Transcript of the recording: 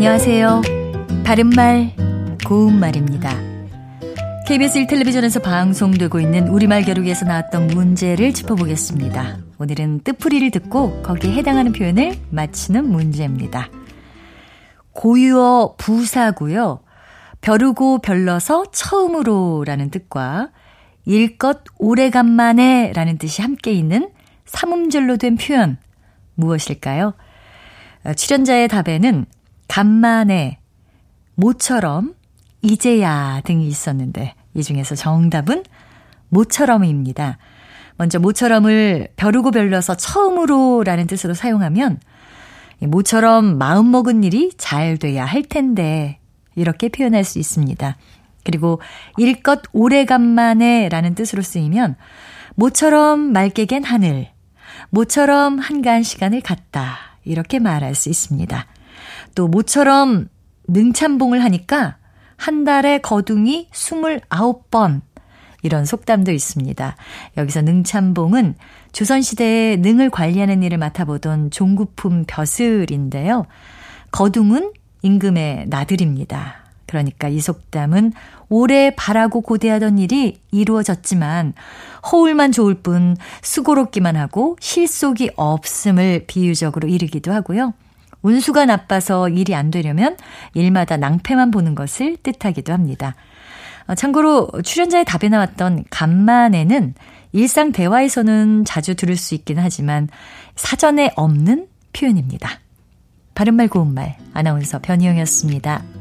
안녕하세요. 바른말, 고운말입니다. KBS 1텔레비전에서 방송되고 있는 우리말 겨루기에서 나왔던 문제를 짚어보겠습니다. 오늘은 뜻풀이를 듣고 거기에 해당하는 표현을 맞히는 문제입니다. 고유어 부사고요. 벼르고 별러서 처음으로 라는 뜻과 일것 오래간만에 라는 뜻이 함께 있는 삼음절로 된 표현 무엇일까요? 어, 출연자의 답에는 간만에, 모처럼, 이제야 등이 있었는데 이 중에서 정답은 모처럼입니다. 먼저 모처럼을 벼르고 별러서 처음으로 라는 뜻으로 사용하면 모처럼 마음먹은 일이 잘 돼야 할 텐데 이렇게 표현할 수 있습니다. 그리고 일것 오래간만에 라는 뜻으로 쓰이면 모처럼 맑게 갠 하늘, 모처럼 한가한 시간을 갖다 이렇게 말할 수 있습니다. 또 모처럼 능참봉을 하니까 한 달에 거둥이 29번 이런 속담도 있습니다. 여기서 능참봉은 조선시대에 능을 관리하는 일을 맡아보던 종구품 벼슬인데요. 거둥은 임금의 나들입니다. 그러니까 이 속담은 오래 바라고 고대하던 일이 이루어졌지만 허울만 좋을 뿐 수고롭기만 하고 실속이 없음을 비유적으로 이르기도 하고요. 운수가 나빠서 일이 안 되려면 일마다 낭패만 보는 것을 뜻하기도 합니다. 어, 참고로 출연자의 답에 나왔던 간만에는 일상 대화에서는 자주 들을 수 있긴 하지만 사전에 없는 표현입니다. 바른말 고운말 아나운서 변희영이었습니다.